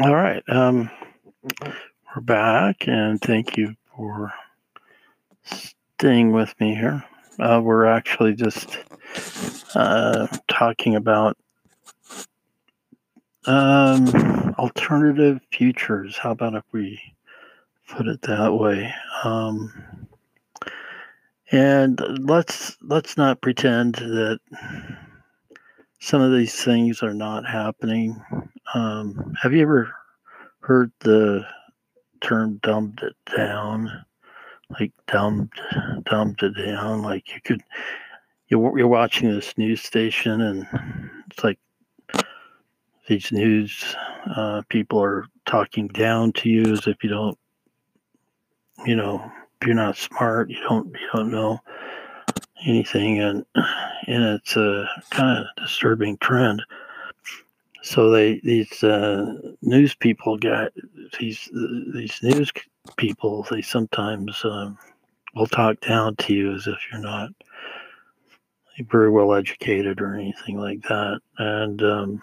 All right. Um, we're back, and thank you for staying with me here. Uh, we're actually just uh, talking about um, alternative futures. How about if we put it that way? Um, and let's let's not pretend that some of these things are not happening. Um, have you ever heard the term dumbed it down? Like dumbed, dumbed it down. Like you could, you're, you're watching this news station and it's like these news uh, people are talking down to you as if you don't, you know, if you're not smart, you don't, you don't know anything, and and it's a kind of disturbing trend. So they these uh, news people got these these news people. They sometimes um, will talk down to you as if you're not very well educated or anything like that. And um,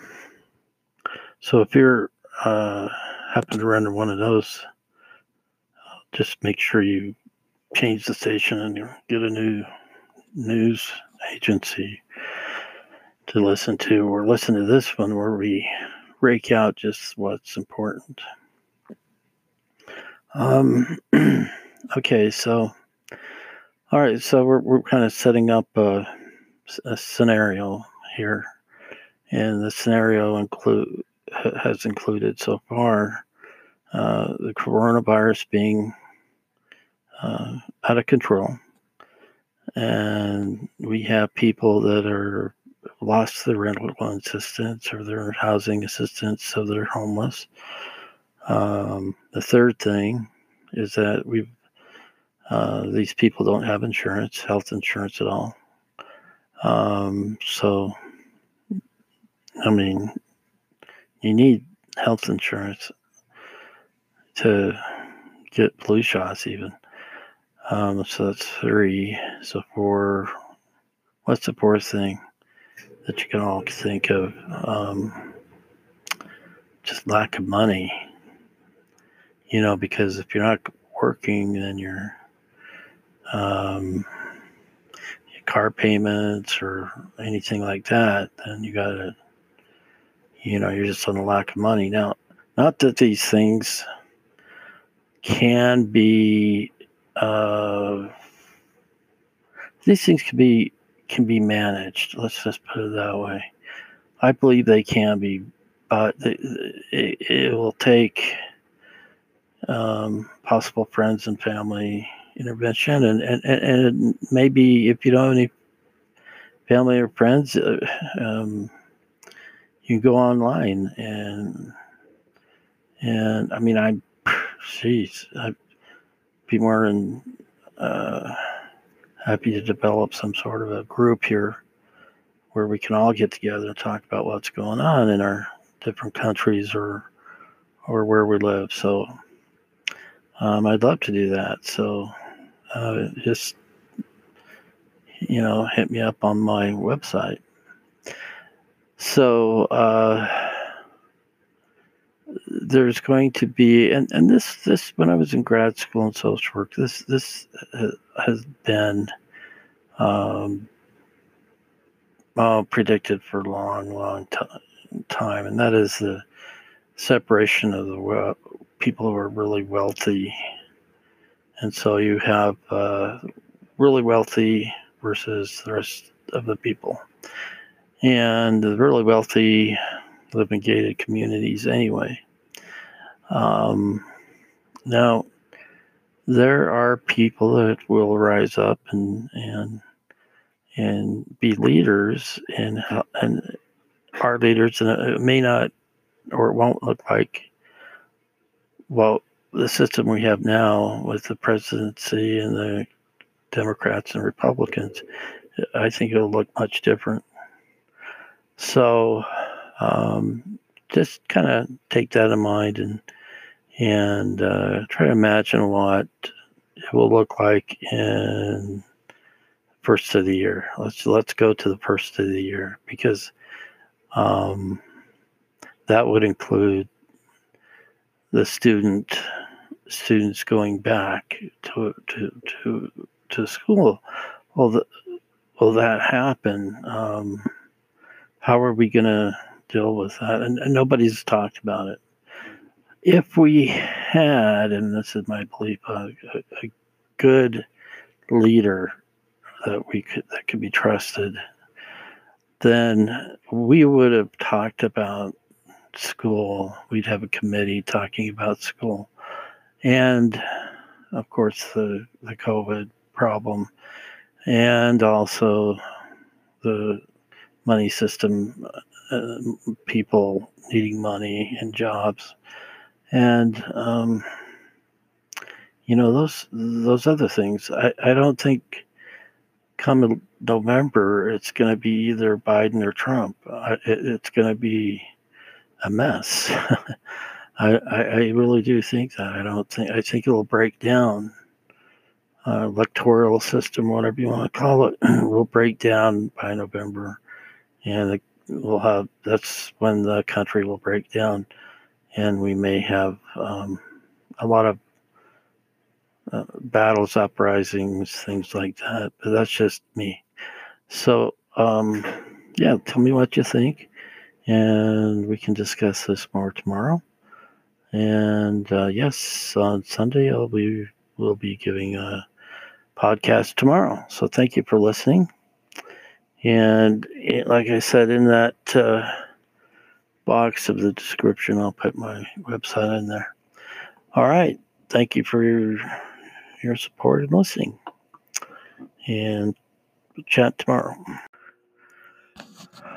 so if you're uh, happen to run into one of those, just make sure you change the station and get a new news agency to listen to, or listen to this one where we rake out just what's important. Um, okay, so, all right, so we're, we're kind of setting up a, a scenario here, and the scenario include has included so far uh, the coronavirus being uh, out of control and we have people that are lost their rental assistance or their housing assistance, so they're homeless. Um, the third thing is that we uh, these people don't have insurance, health insurance at all. Um, so, I mean, you need health insurance to get flu shots, even. Um, so that's three. So four. What's the fourth thing that you can all think of? Um, just lack of money. You know, because if you're not working, then you're um, your car payments or anything like that, then you gotta, you know, you're just on a lack of money. Now, not that these things can be uh, these things can be can be managed. Let's just put it that way. I believe they can be, but it, it will take um, possible friends and family intervention, and, and and maybe if you don't have any family or friends, uh, um, you go online and and I mean I, jeez, I'd be more in. uh, happy to develop some sort of a group here where we can all get together and talk about what's going on in our different countries or or where we live. So um, I'd love to do that. So uh, just you know hit me up on my website. So. Uh, there's going to be and, and this this when I was in grad school in social work this this has been um, predicted for a long long t- time and that is the separation of the people who are really wealthy. And so you have uh, really wealthy versus the rest of the people. And the really wealthy live in gated communities anyway um, now, there are people that will rise up and and and be leaders and and are leaders, and it may not or it won't look like well the system we have now with the presidency and the Democrats and Republicans. I think it'll look much different. So um, just kind of take that in mind and and uh, try to imagine what it will look like in first of the year. Let's let's go to the first of the year because um, that would include the student students going back to to to to school. Well, the, will that happen? Um, how are we going to deal with that? And, and, nobody's talked about it. If we had, and this is my belief, a, a good leader that we could that could be trusted, then we would have talked about school. We'd have a committee talking about school, and of course the the COVID problem, and also the money system, uh, people needing money and jobs, and um, you know those those other things. I, I don't think come November it's going to be either Biden or Trump. it, it's going to be a mess. I, I, I really do think that. I don't think I think it'll break down. Uh, electoral system, whatever you want to call it, will break down by November, and we'll have that's when the country will break down, and we may have um, a lot of uh, battles, uprisings, things like that. But that's just me. So, um, yeah, tell me what you think, and we can discuss this more tomorrow. And uh, yes, on Sunday I'll be will be giving a podcast tomorrow. So thank you for listening. And like I said in that uh, box of the description, I'll put my website in there. All right. Thank you for your your support and listening. And chat tomorrow.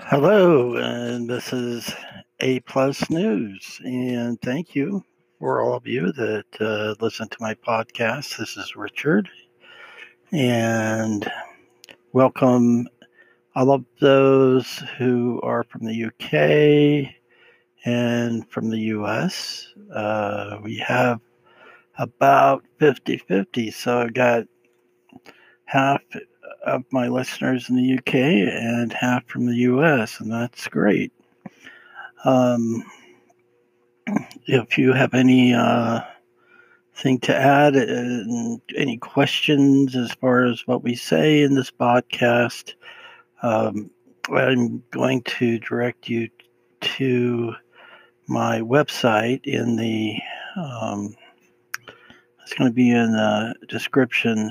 Hello, and this is A Plus News, and thank you for all of you that uh, listen to my podcast. This is Richard, and welcome all of those who are from the UK and from the US. Uh, we have about 50 50. So I've got half of my listeners in the UK and half from the US, and that's great. Um, if you have any uh, thing to add, and any questions as far as what we say in this podcast, um, I'm going to direct you to my website in the um, it's going to be in the description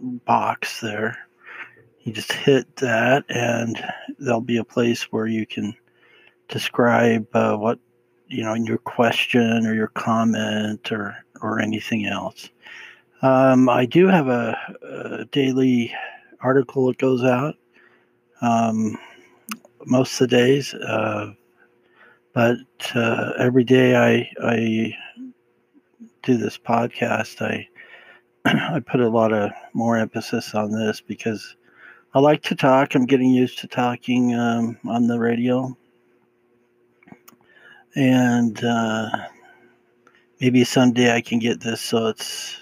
box there. You just hit that, and there'll be a place where you can describe uh, what you know your question or your comment or or anything else. Um, I do have a, a, daily article that goes out um, most of the days, uh, but uh, every day I I do this podcast, I I put a lot of more emphasis on this because I like to talk. I'm getting used to talking um, on the radio, and uh, maybe someday I can get this so it's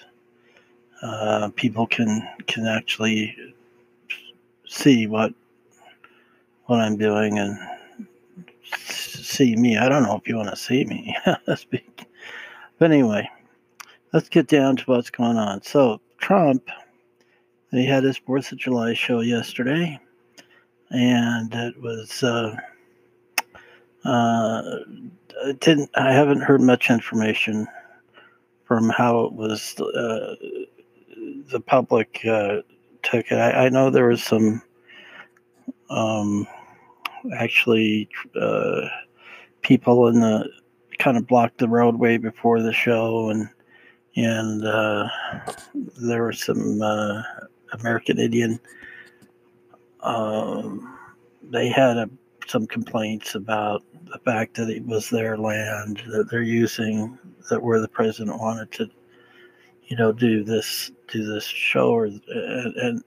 uh, people can can actually see what what I'm doing and see me. I don't know if you want to see me. but anyway let's get down to what's going on. So, Trump, he had his 4th of July show yesterday, and it was, uh, uh, I didn't, I haven't heard much information from how it was, uh, the public uh, took it. I, I, know there was some, um, actually, uh, people in the kind of blocked the roadway before the show and and uh, there were some uh, American Indian. Um, they had a, some complaints about the fact that it was their land that they're using, that where the president wanted to, you know, do this do this show, or and and,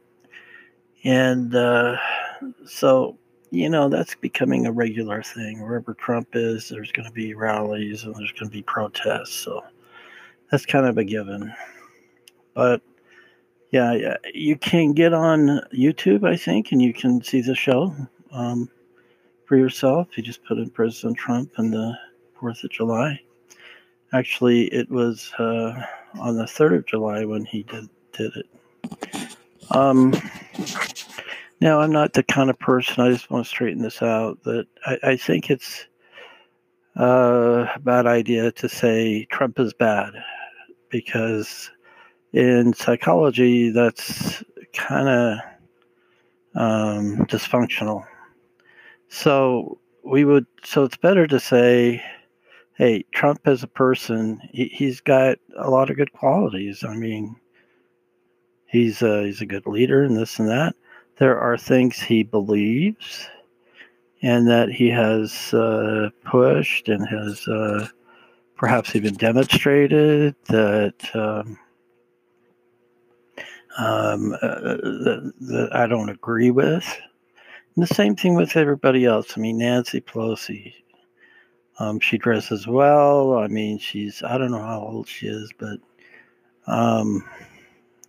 and uh, so you know that's becoming a regular thing. Wherever Trump is, there's going to be rallies and there's going to be protests. So that's kind of a given. But yeah, you can get on YouTube, I think, and you can see the show um, for yourself. You just put in President Trump and the Fourth of July. Actually, it was uh, on the 3rd of July when he did, did it. Um, now, I'm not the kind of person, I just want to straighten this out, that I, I think it's uh, a bad idea to say Trump is bad because in psychology, that's kind of um, dysfunctional. So we would, so it's better to say, hey, Trump as a person, he, he's got a lot of good qualities. I mean, he's a, he's a good leader and this and that. There are things he believes and that he has uh, pushed and has uh, perhaps even demonstrated that um, um, uh, that, that, I don't agree with. And the same thing with everybody else. I mean, Nancy Pelosi, um, she dresses well. I mean, she's, I don't know how old she is, but, um,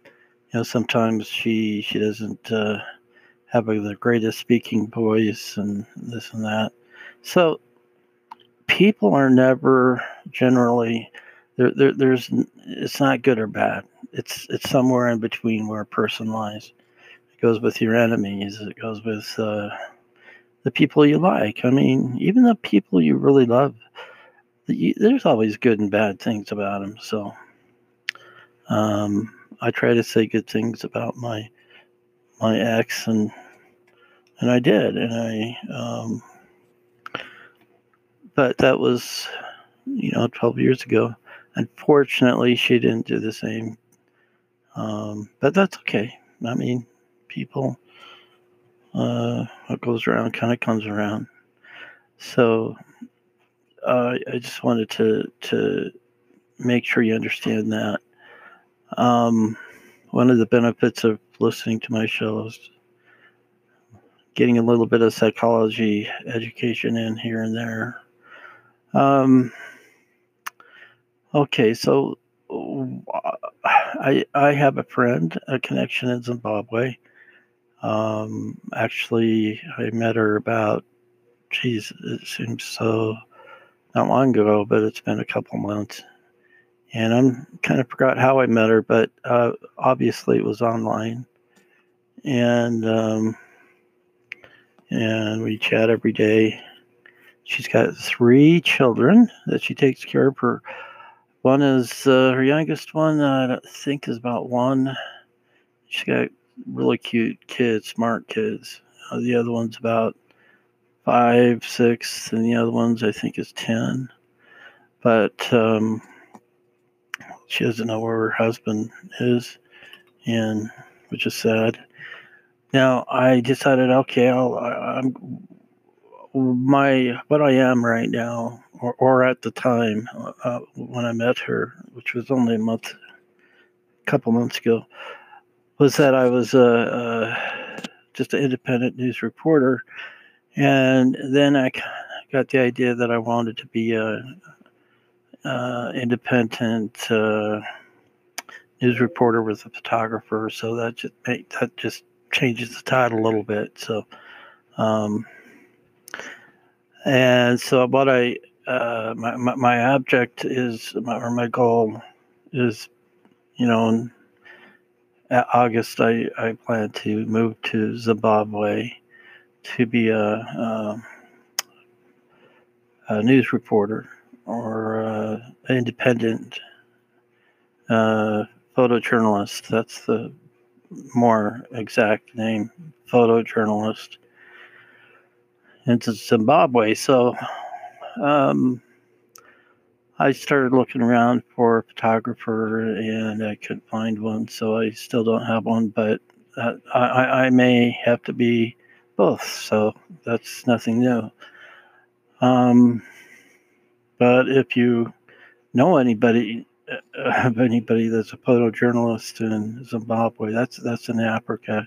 you know, sometimes she, she doesn't uh, have a, the greatest speaking voice and this and that. So people are never generally, there, there, there's, it's not good or bad it's it's somewhere in between where a person lies. It goes with your enemies. It goes with uh, the people you like. I mean, even the people you really love. The, there's always good and bad things about them. So um, I try to say good things about my my ex, and and I did, and I. Um, but that was, you know, 12 years ago. Unfortunately, she didn't do the same um, but that's okay. I mean, people, uh, what goes around kind of comes around. So uh, I just wanted to to make sure you understand that. Um, one of the benefits of listening to my show is getting a little bit of psychology education in here and there. Um, okay, so I I have a friend, a connection in Zimbabwe. Um, actually, I met her about, geez, it seems so not long ago, but it's been a couple months. And I'm kind of forgot how I met her, but uh, obviously it was online. And um, and we chat every day. She's got three children that she takes care of. Her one is uh, her youngest one. Uh, I think is about one. She's got really cute kids, smart kids. Uh, the other one's about five, six, and the other one's I think is ten. But um, she doesn't know where her husband is, and which is sad. Now I decided, okay, I'll, I, I'm my what I am right now, or, or at the time uh, when I met her, which was only a month, a couple months ago, was that I was uh, just an independent news reporter, and then I got the idea that I wanted to be a, a independent uh, news reporter with a photographer. So that just that just changes the tide a little bit. So. Um, and so what I uh, my, my, my object is my, or my goal is you know in August I, I plan to move to Zimbabwe to be a, a, a news reporter or an independent uh, photojournalist. That's the more exact name, photojournalist into Zimbabwe. So um, I started looking around for a photographer and I couldn't find one. So I still don't have one, but I, I may have to be both. So that's nothing new. Um, but if you know anybody, uh, anybody that's a photojournalist in Zimbabwe, that's that's in Africa.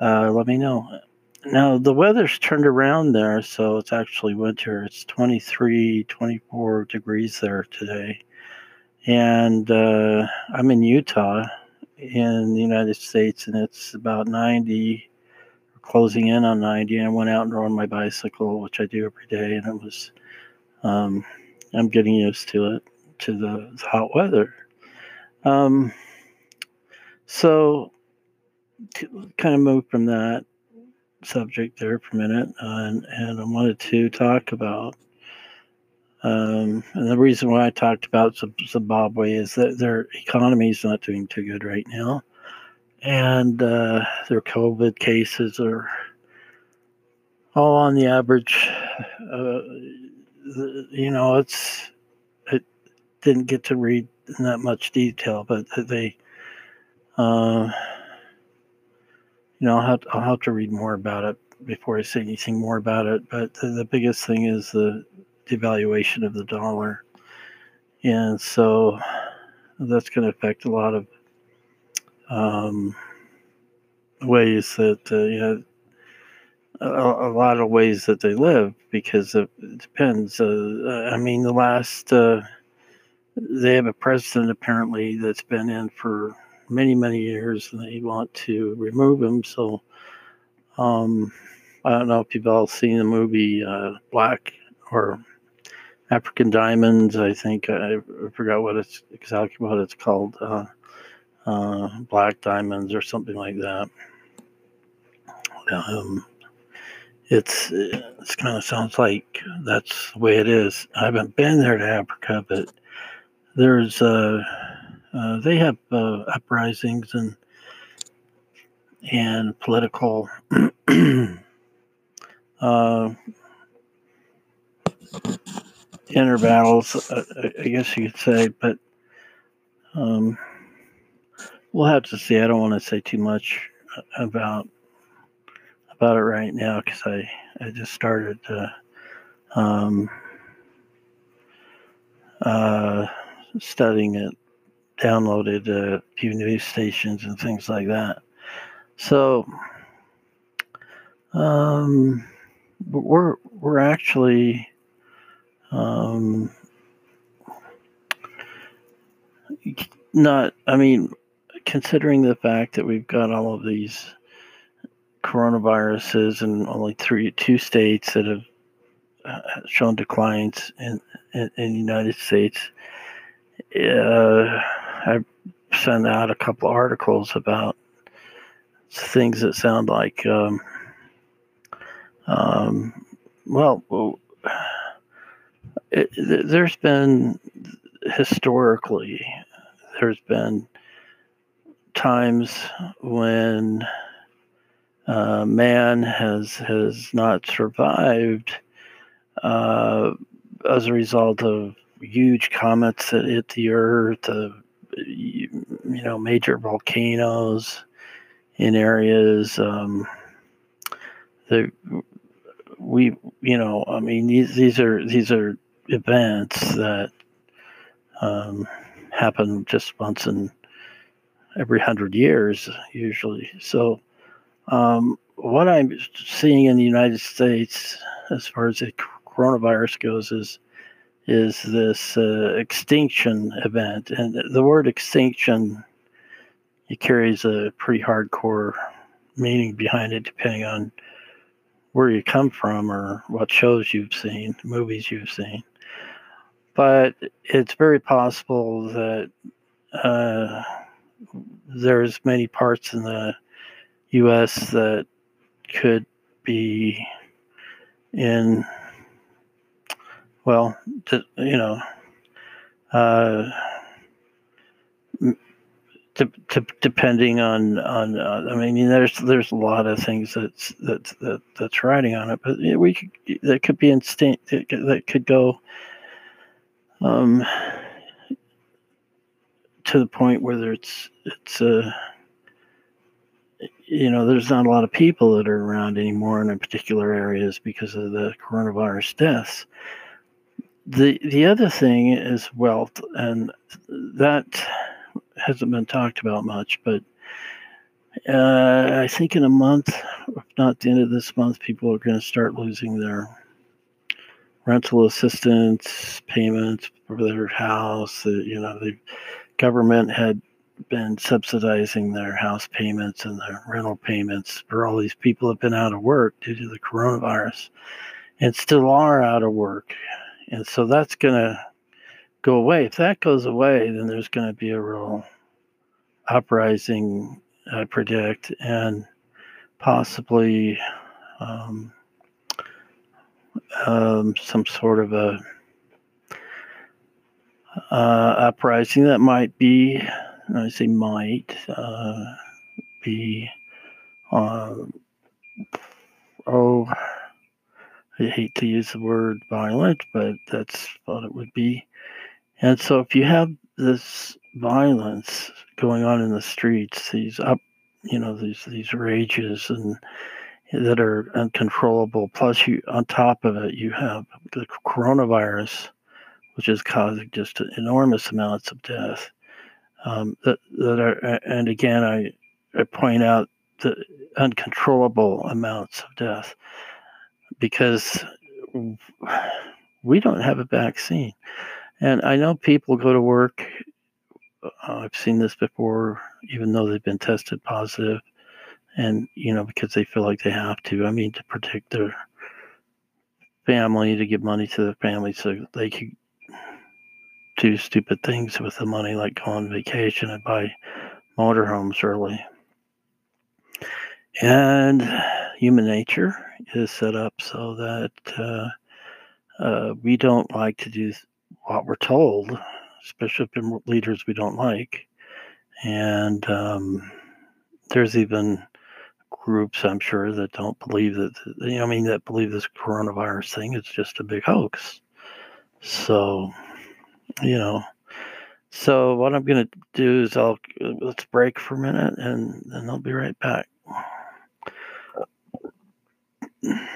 Uh, let me know. Now the weather's turned around there, so it's actually winter. It's 23, 24 degrees there today. And uh, I'm in Utah in the United States, and it's about 90, closing in on 90. And I went out and rode my bicycle, which I do every day, and it was, um, I'm getting used to it. To the, hot weather. Um, so, kind of move from that subject there for a minute, uh, and, and I wanted to talk about. Um, and the reason why I talked about Zimbabwe is that their economy is not doing too good right now, and uh, their COVID cases are all on the average. Uh, you know, it's it didn't get to read in that much detail, but they, uh, you know, I'll have, to, I'll have to read more about it before I say anything more about it. But the, the biggest thing is the devaluation of the dollar, and so that's going to affect a lot of um, ways that uh, you know a, a, lot of ways that they live because it, depends. Uh, I mean, the last uh, they have a president apparently that's been in for many many years, and they want to remove him. So, um, I don't know if you've all seen the movie uh, Black or African Diamonds. I think I, forgot what it's exactly what it's called. Uh, uh, Black Diamonds or something like that. Um, it's it kind of sounds like that's the way it is. I haven't been there to Africa, but there's uh, uh they have uh, uprisings and and political uh, inner battles, uh, I guess you could say. But um, we'll have to see. I don't want to say too much about about it right now because I, I just started uh, um, uh, studying it, downloaded a few news stations and things like that. So um, we're we're actually um, not. I mean, considering the fact that we've got all of these coronaviruses and only three, two states that have uh, shown declines in, in, in the United States. Uh, I sent out a couple articles about things that sound like, um, um, well, it, there's been historically, there's been times when uh, man has has not survived uh, as a result of huge comets that hit the Earth, uh, you know, major volcanoes in areas. Um, we, you know, I mean, these these are these are events that um, happen just once in every hundred years, usually. So um, what I'm seeing in the United States, as far as the coronavirus goes, is is this uh, extinction event, and the word extinction it carries a pretty hardcore meaning behind it, depending on where you come from or what shows you've seen, movies you've seen. But it's very possible that uh, there's many parts in the U.S. that could be in, well, you know, uh, depending on on uh, I mean there's there's a lot of things that's that's that, that's writing on it, but we could, that could be instinct that, that could go um, to the point where it's it's uh, you know, there's not a lot of people that are around anymore in particular areas because of the coronavirus deaths. The the other thing is wealth, and that hasn't been talked about much, but uh, I think in a month, if not the end of this month, people are going to start losing their rental assistance payments for their house. Uh, you know, the government had been subsidizing their house payments and their rental payments for all these people have been out of work due to the coronavirus and still are out of work. And so that's going to go away. If that goes away, then there's going to be a real uprising, I predict, and possibly um, um, some sort of a uh, uprising that might be, I say might uh, be, uh, oh, I hate to use the word violent, but that's what it would be. And so if you have this violence going on in the streets, these up, you know, these these rages and that are uncontrollable. Plus, you on top of it, you have the coronavirus, which is causing just enormous amounts of death. Um, that that are, and again, I I point out the uncontrollable amounts of death because we don't have a vaccine. And I know people go to work. Uh, I've seen this before, even though they've been tested positive, and you know because they feel like they have to. I mean, to protect their family, to give money to their family, so they could do stupid things with the money, like go on vacation and buy motorhomes early. And human nature is set up so that uh, uh, we don't like to do what we're told, especially from leaders we don't like. And um, there's even groups, I'm sure, that don't believe that, you know, I mean, that believe this coronavirus thing is just a big hoax. So, you know, so what I'm going to do is I'll let's break for a minute and then I'll be right back. Mm-hmm.